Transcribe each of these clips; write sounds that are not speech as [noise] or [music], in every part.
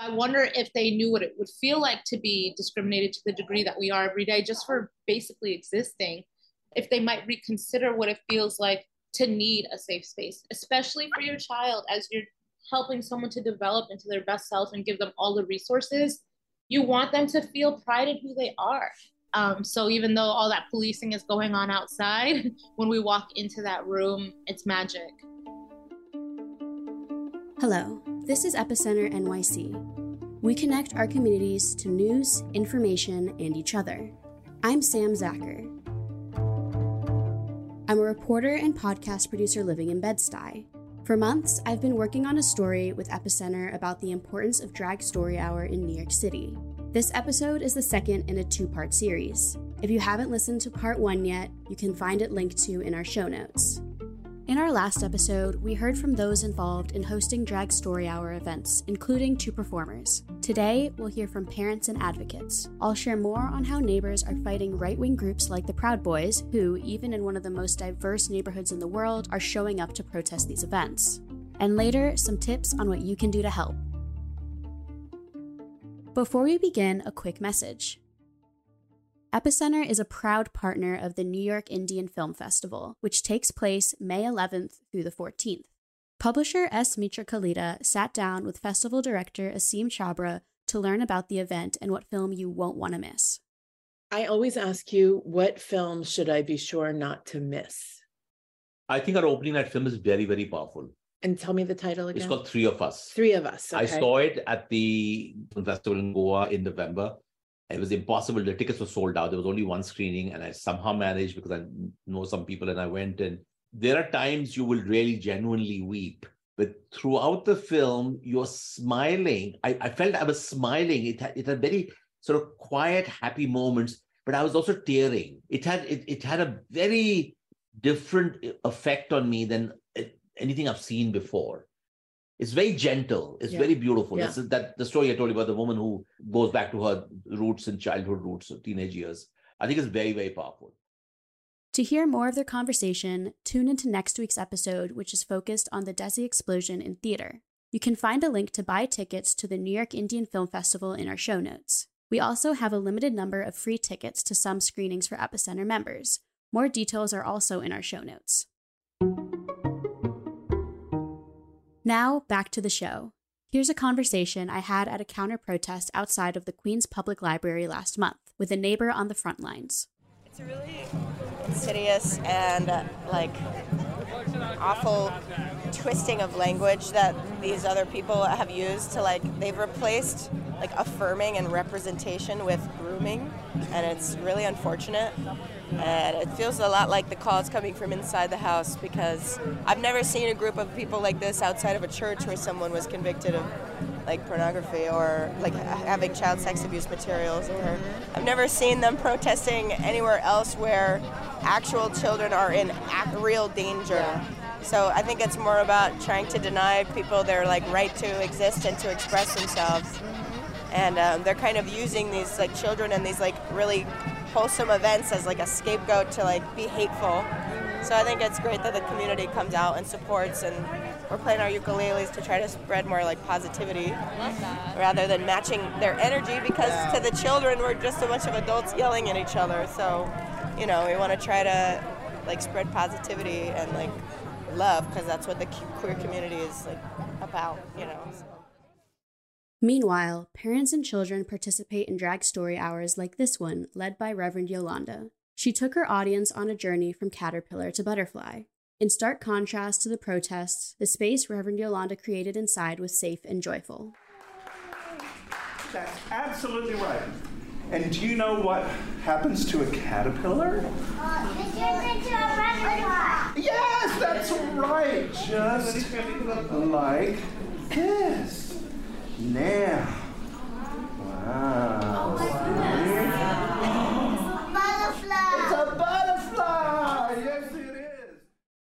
I wonder if they knew what it would feel like to be discriminated to the degree that we are every day just for basically existing, if they might reconsider what it feels like to need a safe space, especially for your child as you're helping someone to develop into their best self and give them all the resources. You want them to feel pride in who they are. Um, so even though all that policing is going on outside, [laughs] when we walk into that room, it's magic. Hello, this is Epicenter NYC. We connect our communities to news, information, and each other. I'm Sam Zacher. I'm a reporter and podcast producer living in Bed-Stuy. For months, I've been working on a story with Epicenter about the importance of Drag Story Hour in New York City. This episode is the second in a two part series. If you haven't listened to part one yet, you can find it linked to in our show notes. In our last episode, we heard from those involved in hosting Drag Story Hour events, including two performers. Today, we'll hear from parents and advocates. I'll share more on how neighbors are fighting right wing groups like the Proud Boys, who, even in one of the most diverse neighborhoods in the world, are showing up to protest these events. And later, some tips on what you can do to help. Before we begin, a quick message. Epicenter is a proud partner of the New York Indian Film Festival, which takes place May 11th through the 14th. Publisher S. Mitra Kalita sat down with festival director Aseem Chhabra to learn about the event and what film you won't want to miss. I always ask you, what film should I be sure not to miss? I think our opening night film is very, very powerful. And tell me the title again. It's called Three of Us. Three of Us. Okay. I saw it at the festival in Goa in November it was impossible. The tickets were sold out. There was only one screening, and I somehow managed because I know some people, and I went. And there are times you will really genuinely weep, but throughout the film, you're smiling. I, I felt I was smiling. It had, it had very sort of quiet, happy moments, but I was also tearing. It had it, it had a very different effect on me than anything I've seen before. It's very gentle. It's yeah. very beautiful. Yeah. That the story I told you about the woman who goes back to her roots and childhood roots, or teenage years. I think it's very, very powerful. To hear more of their conversation, tune into next week's episode, which is focused on the Desi explosion in theater. You can find a link to buy tickets to the New York Indian Film Festival in our show notes. We also have a limited number of free tickets to some screenings for Epicenter members. More details are also in our show notes. Now, back to the show. Here's a conversation I had at a counter protest outside of the Queens Public Library last month with a neighbor on the front lines. It's a really insidious and uh, like awful twisting of language that these other people have used to like they've replaced like affirming and representation with grooming and it's really unfortunate and it feels a lot like the calls coming from inside the house because I've never seen a group of people like this outside of a church where someone was convicted of like pornography or like having child sex abuse materials or I've never seen them protesting anywhere else where actual children are in real danger. So I think it's more about trying to deny people their like right to exist and to express themselves. And um, they're kind of using these like children and these like really wholesome events as like a scapegoat to like be hateful. So I think it's great that the community comes out and supports and we're playing our ukuleles to try to spread more like positivity rather than matching their energy because to the children we're just a bunch of adults yelling at each other. So, you know, we want to try to like spread positivity and like love because that's what the queer community is like about, you know. So. Meanwhile, parents and children participate in drag story hours like this one, led by Reverend Yolanda. She took her audience on a journey from caterpillar to butterfly. In stark contrast to the protests, the space Reverend Yolanda created inside was safe and joyful. That's absolutely right. And do you know what happens to a caterpillar? Uh, it turns into a butterfly. Yes, that's right. Just like this. Now.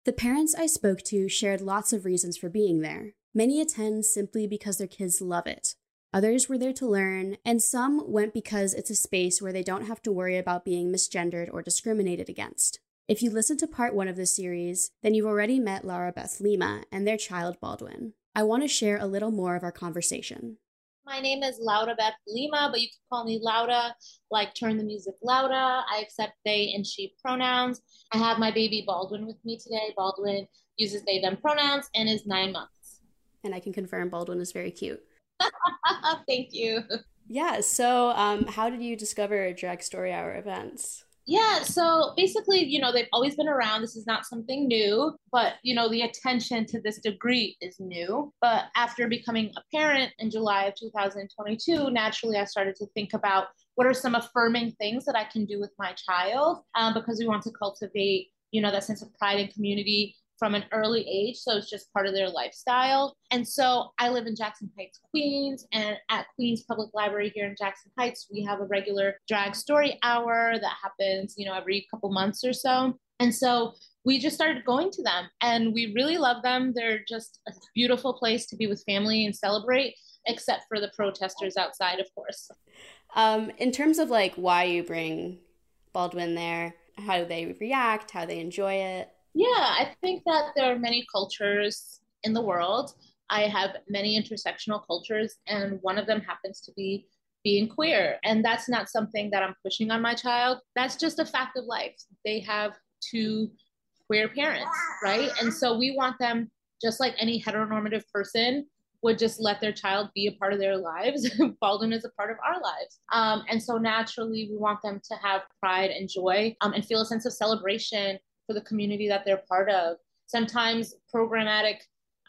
The parents I spoke to shared lots of reasons for being there. Many attend simply because their kids love it. Others were there to learn, and some went because it's a space where they don't have to worry about being misgendered or discriminated against. If you listened to part one of this series, then you've already met Lara Beth Lima and their child Baldwin. I want to share a little more of our conversation. My name is Laura Beth Lima, but you can call me Lauda, like turn the music louder. I accept they and she pronouns. I have my baby Baldwin with me today. Baldwin uses they, them pronouns and is nine months. And I can confirm Baldwin is very cute. [laughs] Thank you. Yeah. So, um, how did you discover Drag Story Hour events? Yeah, so basically, you know, they've always been around. This is not something new, but you know, the attention to this degree is new. But after becoming a parent in July of 2022, naturally, I started to think about what are some affirming things that I can do with my child um, because we want to cultivate, you know, that sense of pride and community from an early age. So it's just part of their lifestyle. And so I live in Jackson Heights, Queens, and at Queens Public Library here in Jackson Heights, we have a regular drag story hour that happens, you know, every couple months or so. And so we just started going to them and we really love them. They're just a beautiful place to be with family and celebrate, except for the protesters outside, of course. Um, in terms of like why you bring Baldwin there, how they react, how they enjoy it? Yeah, I think that there are many cultures in the world. I have many intersectional cultures, and one of them happens to be being queer. And that's not something that I'm pushing on my child. That's just a fact of life. They have two queer parents, right? And so we want them, just like any heteronormative person, would just let their child be a part of their lives. [laughs] Baldwin is a part of our lives. Um, and so naturally, we want them to have pride and joy um, and feel a sense of celebration for the community that they're part of. Sometimes programmatic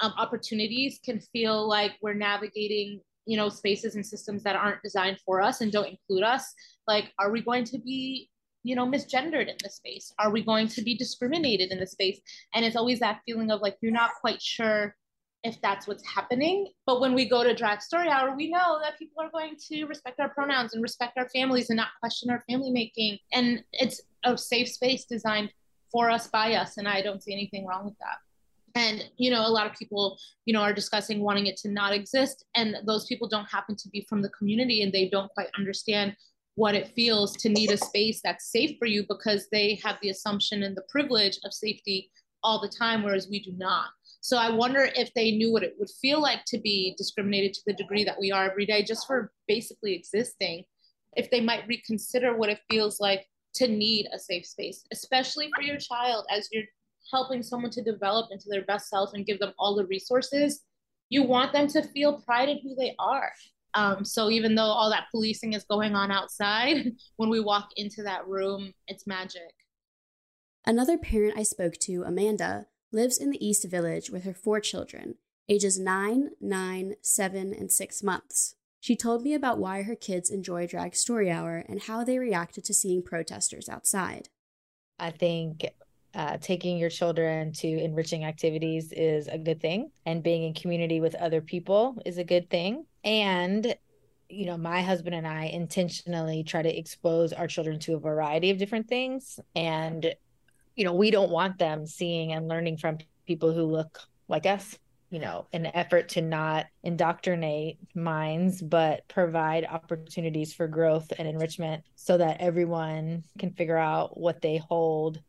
um, opportunities can feel like we're navigating you know spaces and systems that aren't designed for us and don't include us. Like are we going to be you know misgendered in the space? Are we going to be discriminated in the space? And it's always that feeling of like you're not quite sure if that's what's happening. But when we go to drag story hour we know that people are going to respect our pronouns and respect our families and not question our family making. And it's a safe space designed for us by us and i don't see anything wrong with that. And you know a lot of people you know are discussing wanting it to not exist and those people don't happen to be from the community and they don't quite understand what it feels to need a space that's safe for you because they have the assumption and the privilege of safety all the time whereas we do not. So i wonder if they knew what it would feel like to be discriminated to the degree that we are every day just for basically existing. If they might reconsider what it feels like to need a safe space, especially for your child as you're helping someone to develop into their best self and give them all the resources. You want them to feel pride in who they are. Um, so even though all that policing is going on outside, [laughs] when we walk into that room, it's magic. Another parent I spoke to, Amanda, lives in the East Village with her four children, ages 9, 9, 7, and 6 months. She told me about why her kids enjoy Drag Story Hour and how they reacted to seeing protesters outside. I think uh, taking your children to enriching activities is a good thing, and being in community with other people is a good thing. And you know, my husband and I intentionally try to expose our children to a variety of different things. And, you know, we don't want them seeing and learning from people who look like us you know, an effort to not indoctrinate minds, but provide opportunities for growth and enrichment so that everyone can figure out what they hold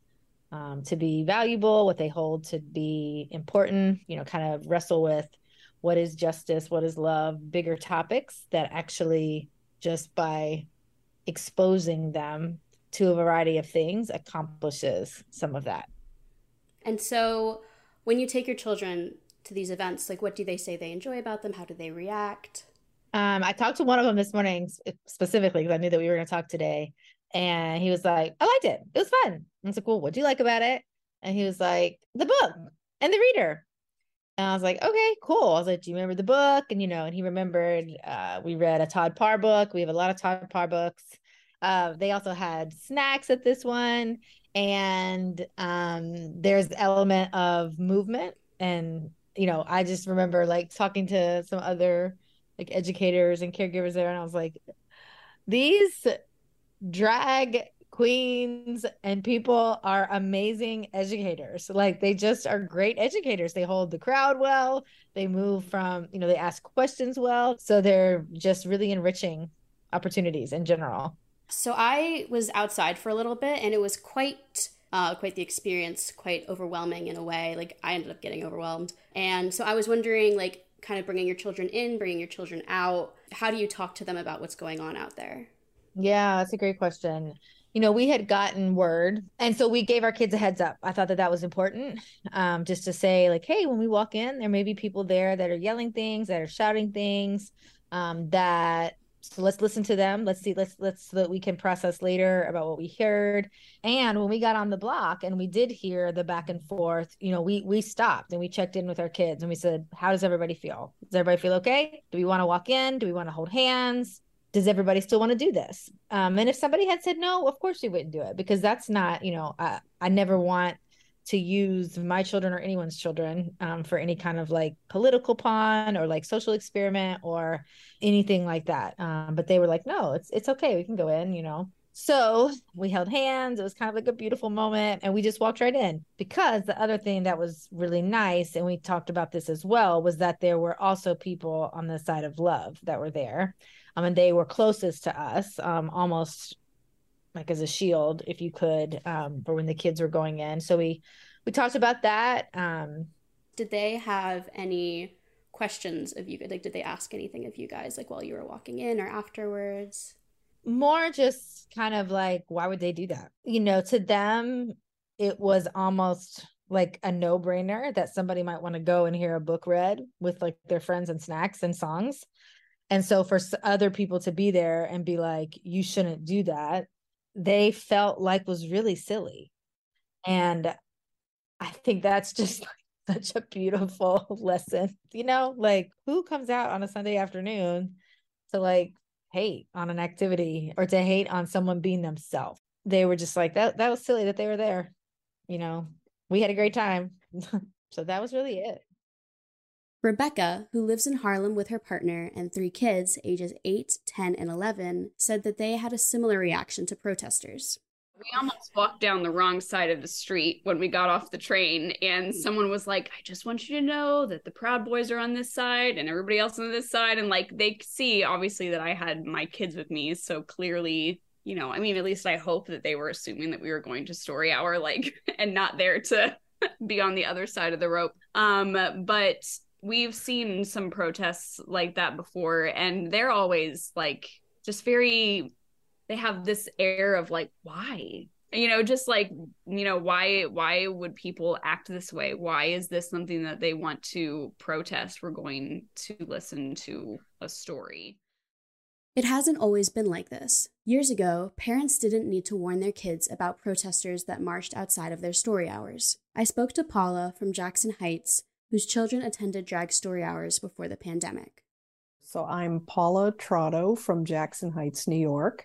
um, to be valuable, what they hold to be important, you know, kind of wrestle with what is justice, what is love, bigger topics that actually just by exposing them to a variety of things accomplishes some of that. And so when you take your children to these events? Like, what do they say they enjoy about them? How do they react? Um, I talked to one of them this morning specifically because I knew that we were going to talk today. And he was like, I liked it. It was fun. I was like, well, what do you like about it? And he was like, the book and the reader. And I was like, okay, cool. I was like, do you remember the book? And, you know, and he remembered uh, we read a Todd Parr book. We have a lot of Todd Parr books. Uh, they also had snacks at this one. And um, there's the element of movement and you know, I just remember like talking to some other like educators and caregivers there, and I was like, these drag queens and people are amazing educators. Like they just are great educators. They hold the crowd well. They move from, you know, they ask questions well. So they're just really enriching opportunities in general. So I was outside for a little bit and it was quite uh, quite the experience, quite overwhelming in a way. Like I ended up getting overwhelmed, and so I was wondering, like, kind of bringing your children in, bringing your children out. How do you talk to them about what's going on out there? Yeah, that's a great question. You know, we had gotten word, and so we gave our kids a heads up. I thought that that was important, um, just to say, like, hey, when we walk in, there may be people there that are yelling things, that are shouting things, um, that so let's listen to them. Let's see let's let's so that we can process later about what we heard. And when we got on the block and we did hear the back and forth you know we we stopped and we checked in with our kids and we said how does everybody feel? Does everybody feel okay? Do we want to walk in? Do we want to hold hands? Does everybody still want to do this? Um, and if somebody had said no of course we wouldn't do it because that's not you know I, I never want to use my children or anyone's children um, for any kind of like political pawn or like social experiment or anything like that. Um, but they were like, no, it's it's okay. We can go in, you know. So we held hands. It was kind of like a beautiful moment, and we just walked right in. Because the other thing that was really nice, and we talked about this as well, was that there were also people on the side of love that were there. Um, and they were closest to us, um, almost like as a shield if you could um, for when the kids were going in. So we we talked about that um, did they have any questions of you like did they ask anything of you guys like while you were walking in or afterwards? More just kind of like why would they do that? You know to them it was almost like a no-brainer that somebody might want to go and hear a book read with like their friends and snacks and songs. And so for other people to be there and be like you shouldn't do that they felt like was really silly. And I think that's just [laughs] like such a beautiful [laughs] lesson. You know, like who comes out on a Sunday afternoon to like hate on an activity or to hate on someone being themselves? They were just like that that was silly that they were there. You know, we had a great time. [laughs] so that was really it. Rebecca, who lives in Harlem with her partner and three kids, ages 8, 10, and 11, said that they had a similar reaction to protesters. We almost walked down the wrong side of the street when we got off the train, and someone was like, I just want you to know that the Proud Boys are on this side and everybody else on this side. And like, they see obviously that I had my kids with me. So clearly, you know, I mean, at least I hope that they were assuming that we were going to story hour, like, [laughs] and not there to [laughs] be on the other side of the rope. Um, but we've seen some protests like that before and they're always like just very they have this air of like why you know just like you know why why would people act this way why is this something that they want to protest we're going to listen to a story it hasn't always been like this. Years ago, parents didn't need to warn their kids about protesters that marched outside of their story hours. I spoke to Paula from Jackson Heights, whose children attended drag story hours before the pandemic. So I'm Paula Trotto from Jackson Heights, New York,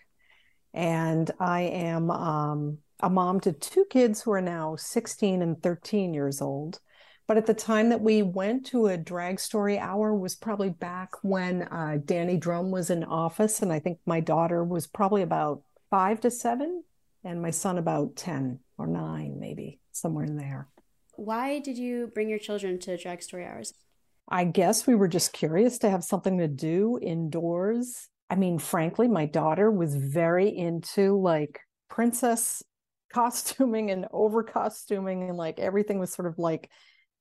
and I am um, a mom to two kids who are now 16 and 13 years old. But at the time that we went to a drag story hour was probably back when uh, Danny Dromm was in office, and I think my daughter was probably about five to seven, and my son about 10 or nine, maybe somewhere in there. Why did you bring your children to drag story hours? I guess we were just curious to have something to do indoors. I mean, frankly, my daughter was very into like princess [laughs] costuming and over costuming and like everything was sort of like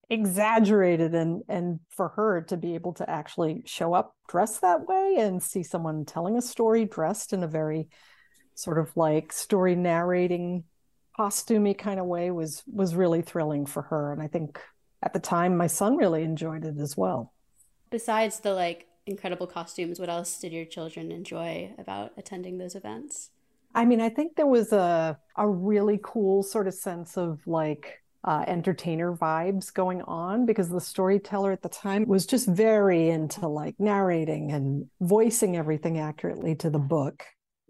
exaggerated and and for her to be able to actually show up dressed that way and see someone telling a story dressed in a very sort of like story narrating costumey kind of way was was really thrilling for her. And i think at the time my son really enjoyed it as well. Besides the like incredible costumes what else did your children enjoy about attending those events? I mean i think there was a a really cool sort of sense of like uh, entertainer vibes going on because the storyteller at the time was just very into like narrating and voicing everything accurately to the book.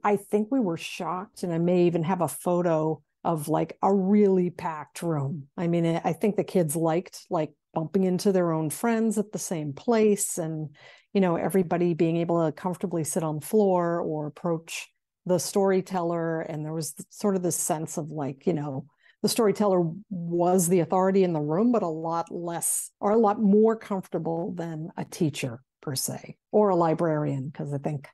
I think we were shocked, and I may even have a photo of like a really packed room. I mean, I think the kids liked like bumping into their own friends at the same place and, you know, everybody being able to comfortably sit on the floor or approach the storyteller. And there was sort of this sense of like, you know, the storyteller was the authority in the room, but a lot less or a lot more comfortable than a teacher per se or a librarian, because I think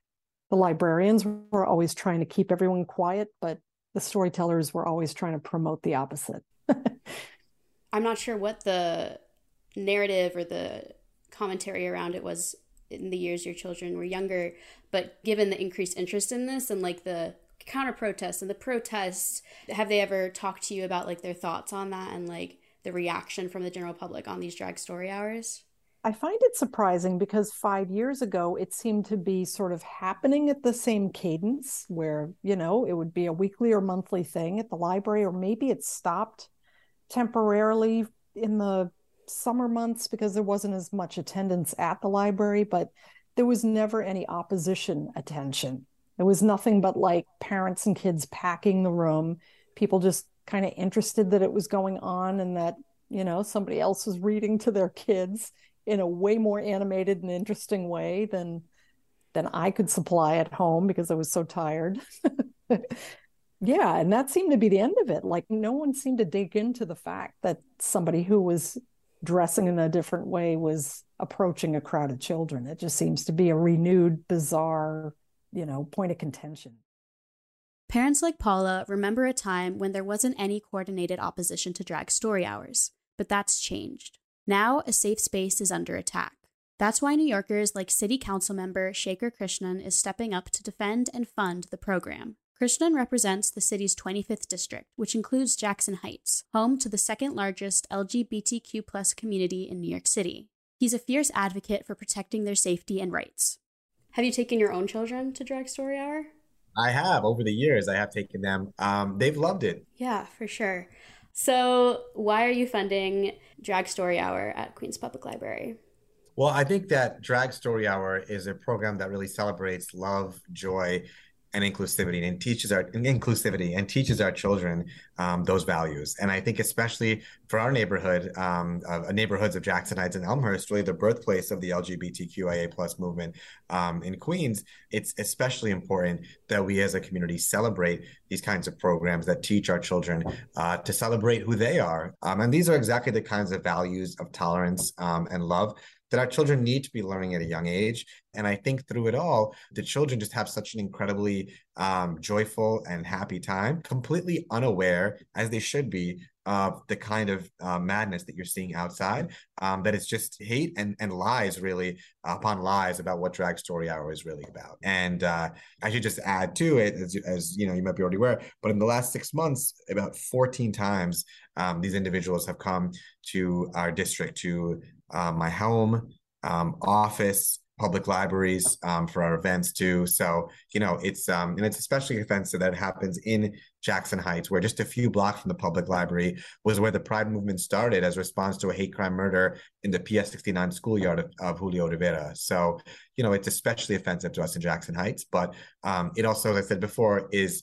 the librarians were always trying to keep everyone quiet, but the storytellers were always trying to promote the opposite. [laughs] I'm not sure what the narrative or the commentary around it was in the years your children were younger. But given the increased interest in this and like the counter protests and the protests, have they ever talked to you about like their thoughts on that and like the reaction from the general public on these drag story hours? I find it surprising because five years ago it seemed to be sort of happening at the same cadence where, you know, it would be a weekly or monthly thing at the library, or maybe it stopped temporarily in the summer months because there wasn't as much attendance at the library, but there was never any opposition attention. It was nothing but like parents and kids packing the room, people just kind of interested that it was going on and that, you know, somebody else was reading to their kids in a way more animated and interesting way than than I could supply at home because I was so tired. [laughs] yeah, and that seemed to be the end of it. Like no one seemed to dig into the fact that somebody who was dressing in a different way was approaching a crowd of children. It just seems to be a renewed, bizarre, you know, point of contention. Parents like Paula remember a time when there wasn't any coordinated opposition to drag story hours, but that's changed. Now, a safe space is under attack. That's why New Yorkers like City Council member Shekhar Krishnan is stepping up to defend and fund the program. Krishnan represents the city's 25th district, which includes Jackson Heights, home to the second largest LGBTQ community in New York City. He's a fierce advocate for protecting their safety and rights. Have you taken your own children to Drag Story Hour? I have over the years. I have taken them. Um, they've loved it. Yeah, for sure. So, why are you funding Drag Story Hour at Queens Public Library? Well, I think that Drag Story Hour is a program that really celebrates love, joy, and inclusivity and teaches our inclusivity and teaches our children um, those values. And I think especially for our neighborhood, um, uh, neighborhoods of Jackson Heights and Elmhurst, really the birthplace of the LGBTQIA plus movement um, in Queens, it's especially important that we as a community celebrate these kinds of programs that teach our children uh, to celebrate who they are. Um, and these are exactly the kinds of values of tolerance um, and love that our children need to be learning at a young age. And I think through it all, the children just have such an incredibly um, joyful and happy time, completely unaware, as they should be, of the kind of uh, madness that you're seeing outside. Um, that it's just hate and, and lies, really, upon lies about what Drag Story Hour is really about. And uh, I should just add to it, as, as you know, you might be already aware, but in the last six months, about 14 times, um, these individuals have come to our district to um, my home, um, office, public libraries um, for our events too. So you know, it's um, and it's especially offensive that happens in Jackson Heights, where just a few blocks from the public library was where the Pride movement started as response to a hate crime murder in the PS 69 schoolyard of, of Julio Rivera. So you know, it's especially offensive to us in Jackson Heights, but um, it also, as I said before, is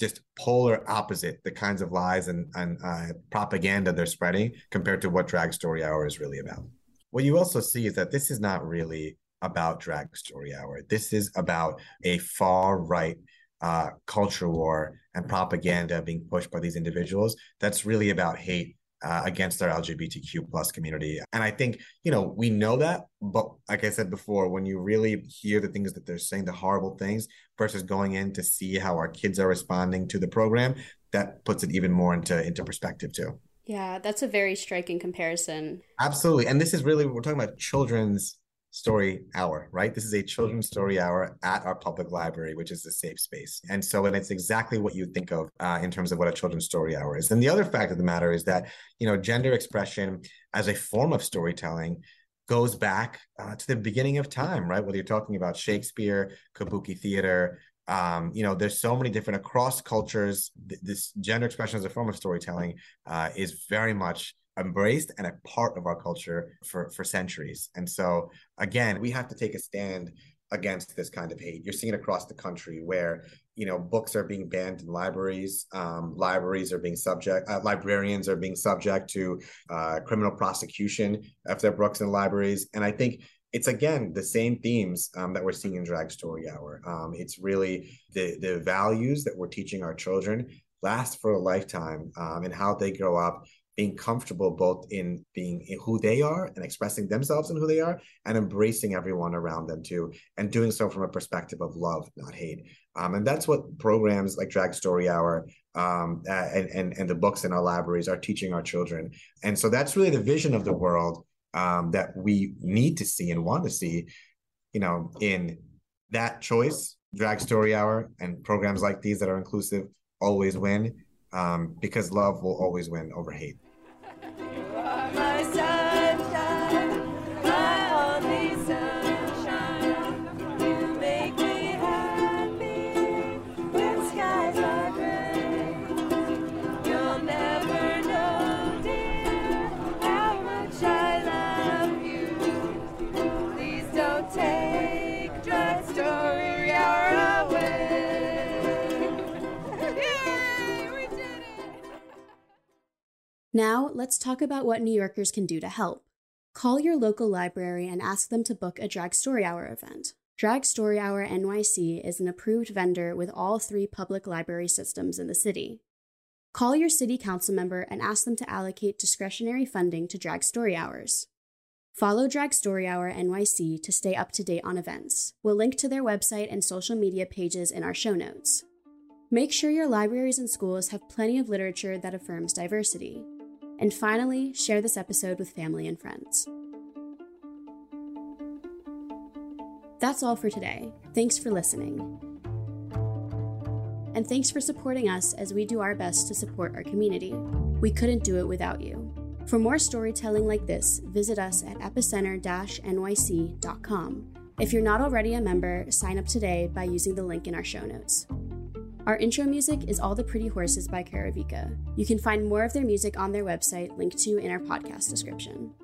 just polar opposite the kinds of lies and, and uh, propaganda they're spreading compared to what drag story hour is really about. What you also see is that this is not really about drag story hour. This is about a far right uh, culture war and propaganda being pushed by these individuals that's really about hate uh, against our LGBTQ plus community. And I think, you know, we know that, but like I said before, when you really hear the things that they're saying, the horrible things, versus going in to see how our kids are responding to the program, that puts it even more into into perspective too. Yeah, that's a very striking comparison. Absolutely. And this is really we're talking about children's story hour, right? This is a children's story hour at our public library, which is a safe space. And so, and it's exactly what you think of uh, in terms of what a children's story hour is. And the other fact of the matter is that, you know, gender expression as a form of storytelling goes back uh, to the beginning of time, right? Whether you're talking about Shakespeare, Kabuki theater, um, you know, there's so many different across cultures. Th- this gender expression as a form of storytelling uh, is very much embraced and a part of our culture for for centuries. And so again, we have to take a stand against this kind of hate. You're seeing it across the country where you know books are being banned in libraries. Um, libraries are being subject. Uh, librarians are being subject to uh, criminal prosecution if their books in libraries. And I think it's again the same themes um, that we're seeing in Drag Story Hour. Um, it's really the the values that we're teaching our children last for a lifetime um, and how they grow up being comfortable both in being who they are and expressing themselves and who they are and embracing everyone around them too and doing so from a perspective of love not hate um, and that's what programs like drag story hour um, and, and and the books in our libraries are teaching our children and so that's really the vision of the world um, that we need to see and want to see you know, in that choice, Drag Story Hour and programs like these that are inclusive always win um, because love will always win over hate. Thank [laughs] you. Now, let's talk about what New Yorkers can do to help. Call your local library and ask them to book a Drag Story Hour event. Drag Story Hour NYC is an approved vendor with all three public library systems in the city. Call your city council member and ask them to allocate discretionary funding to Drag Story Hours. Follow Drag Story Hour NYC to stay up to date on events. We'll link to their website and social media pages in our show notes. Make sure your libraries and schools have plenty of literature that affirms diversity. And finally, share this episode with family and friends. That's all for today. Thanks for listening. And thanks for supporting us as we do our best to support our community. We couldn't do it without you. For more storytelling like this, visit us at epicenter nyc.com. If you're not already a member, sign up today by using the link in our show notes. Our intro music is All the Pretty Horses by Karavika. You can find more of their music on their website, linked to in our podcast description.